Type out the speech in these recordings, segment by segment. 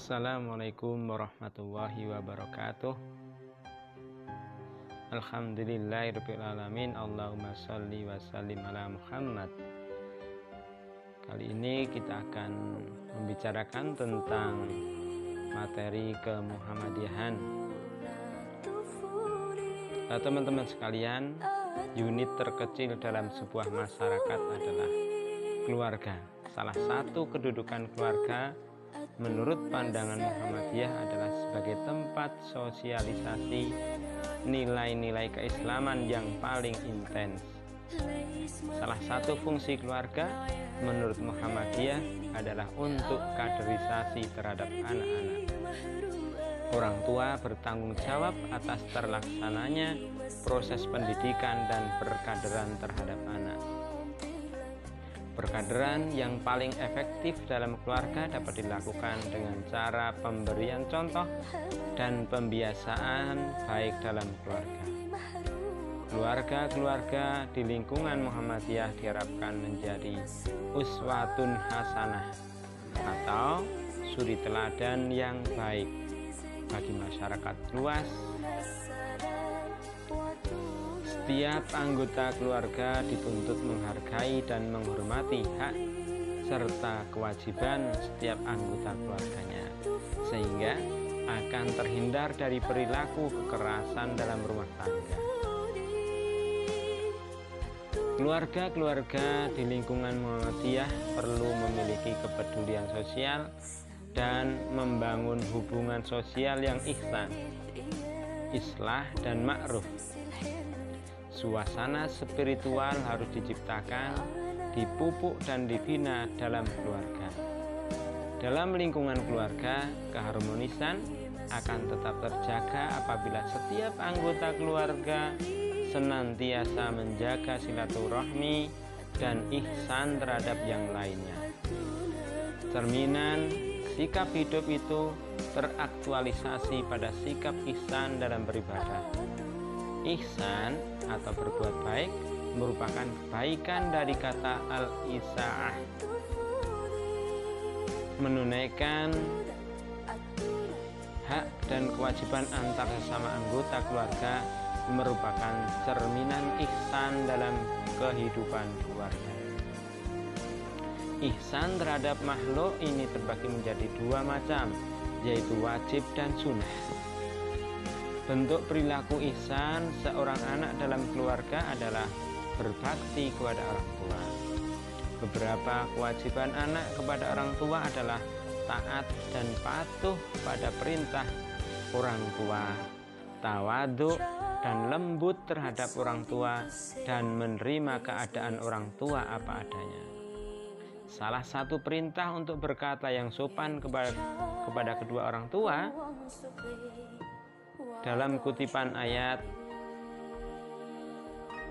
Assalamualaikum warahmatullahi wabarakatuh. Alhamdulillahirrahmanirrahim Allahumma salli wa sallim ala Muhammad. Kali ini kita akan membicarakan tentang materi kemuhammadiyahan. Nah, Teman-teman sekalian Unit terkecil dalam sebuah masyarakat adalah keluarga. Salah satu kedudukan keluarga menurut pandangan Muhammadiyah adalah sebagai tempat sosialisasi nilai-nilai keislaman yang paling intens. Salah satu fungsi keluarga menurut Muhammadiyah adalah untuk kaderisasi terhadap anak-anak. Orang tua bertanggung jawab atas terlaksananya proses pendidikan dan perkaderan terhadap anak. Perkaderan yang paling efektif dalam keluarga dapat dilakukan dengan cara pemberian contoh dan pembiasaan baik dalam keluarga. Keluarga-keluarga di lingkungan Muhammadiyah diharapkan menjadi uswatun hasanah atau suri teladan yang baik bagi masyarakat luas setiap anggota keluarga dituntut menghargai dan menghormati hak serta kewajiban setiap anggota keluarganya, sehingga akan terhindar dari perilaku kekerasan dalam rumah tangga. Keluarga-keluarga di lingkungan Muhammadiyah perlu memiliki kepedulian sosial dan membangun hubungan sosial yang ihsan, islah dan ma'ruf Suasana spiritual harus diciptakan, dipupuk dan dibina dalam keluarga. Dalam lingkungan keluarga, keharmonisan akan tetap terjaga apabila setiap anggota keluarga senantiasa menjaga silaturahmi dan ihsan terhadap yang lainnya. Cerminan sikap hidup itu teraktualisasi pada sikap ihsan dalam beribadah. Ihsan atau berbuat baik merupakan kebaikan dari kata al-isaah menunaikan hak dan kewajiban antar sesama anggota keluarga merupakan cerminan ihsan dalam kehidupan keluarga. Ihsan terhadap makhluk ini terbagi menjadi dua macam, yaitu wajib dan sunnah. Bentuk perilaku ihsan seorang anak dalam keluarga adalah berbakti kepada orang tua. Beberapa kewajiban anak kepada orang tua adalah taat dan patuh pada perintah orang tua, tawaduk dan lembut terhadap orang tua dan menerima keadaan orang tua apa adanya. Salah satu perintah untuk berkata yang sopan kepada, kepada kedua orang tua dalam kutipan ayat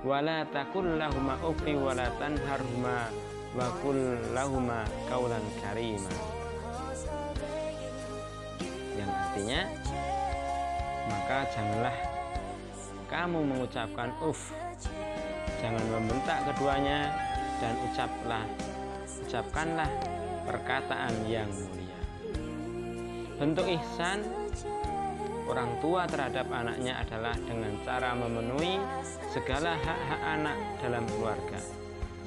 wala takul lahuma ufi wala tanharhuma wa kul lahuma kaulan karima yang artinya maka janganlah kamu mengucapkan uf jangan membentak keduanya dan ucaplah ucapkanlah perkataan yang mulia. Bentuk ihsan orang tua terhadap anaknya adalah dengan cara memenuhi segala hak-hak anak dalam keluarga.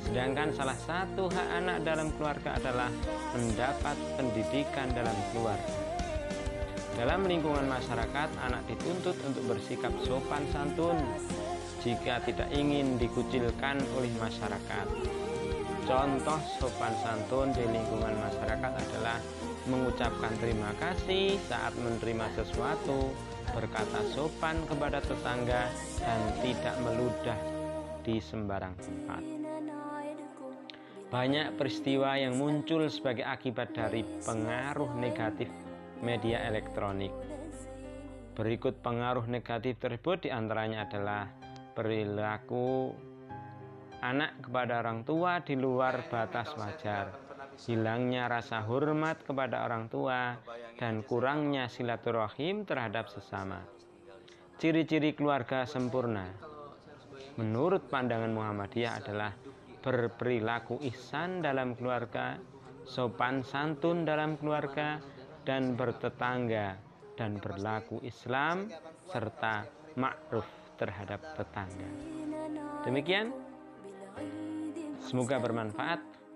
Sedangkan salah satu hak anak dalam keluarga adalah mendapat pendidikan dalam keluarga. Dalam lingkungan masyarakat, anak dituntut untuk bersikap sopan santun jika tidak ingin dikucilkan oleh masyarakat. Contoh sopan santun di lingkungan masyarakat adalah mengucapkan terima kasih saat menerima sesuatu, berkata sopan kepada tetangga, dan tidak meludah di sembarang tempat. Banyak peristiwa yang muncul sebagai akibat dari pengaruh negatif media elektronik. Berikut pengaruh negatif tersebut di antaranya adalah perilaku anak kepada orang tua di luar batas wajar, hilangnya rasa hormat kepada orang tua, dan kurangnya silaturahim terhadap sesama. Ciri-ciri keluarga sempurna menurut pandangan Muhammadiyah adalah berperilaku ihsan dalam keluarga, sopan santun dalam keluarga, dan bertetangga dan berlaku Islam serta ma'ruf terhadap tetangga. Demikian semoga bermanfaat.